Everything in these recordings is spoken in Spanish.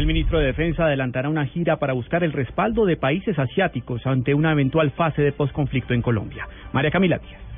El ministro de Defensa adelantará una gira para buscar el respaldo de países asiáticos ante una eventual fase de posconflicto en Colombia. María Camila Díaz.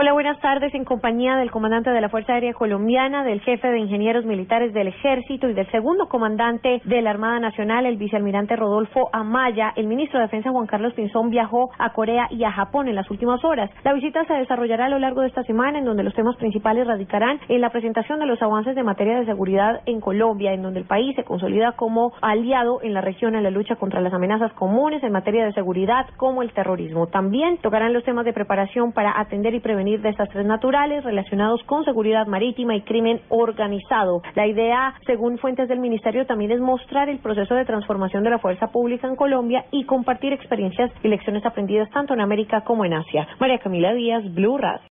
Hola, buenas tardes. En compañía del comandante de la Fuerza Aérea Colombiana, del jefe de ingenieros militares del Ejército y del segundo comandante de la Armada Nacional, el vicealmirante Rodolfo Amaya, el ministro de Defensa Juan Carlos Pinzón viajó a Corea y a Japón en las últimas horas. La visita se desarrollará a lo largo de esta semana, en donde los temas principales radicarán en la presentación de los avances de materia de seguridad en Colombia, en donde el país se consolida como aliado en la región en la lucha contra las amenazas comunes en materia de seguridad, como el terrorismo. También tocarán los temas de preparación para atender y prevenir desastres naturales relacionados con seguridad marítima y crimen organizado. La idea, según fuentes del Ministerio, también es mostrar el proceso de transformación de la fuerza pública en Colombia y compartir experiencias y lecciones aprendidas tanto en América como en Asia. María Camila Díaz, Blue Radio.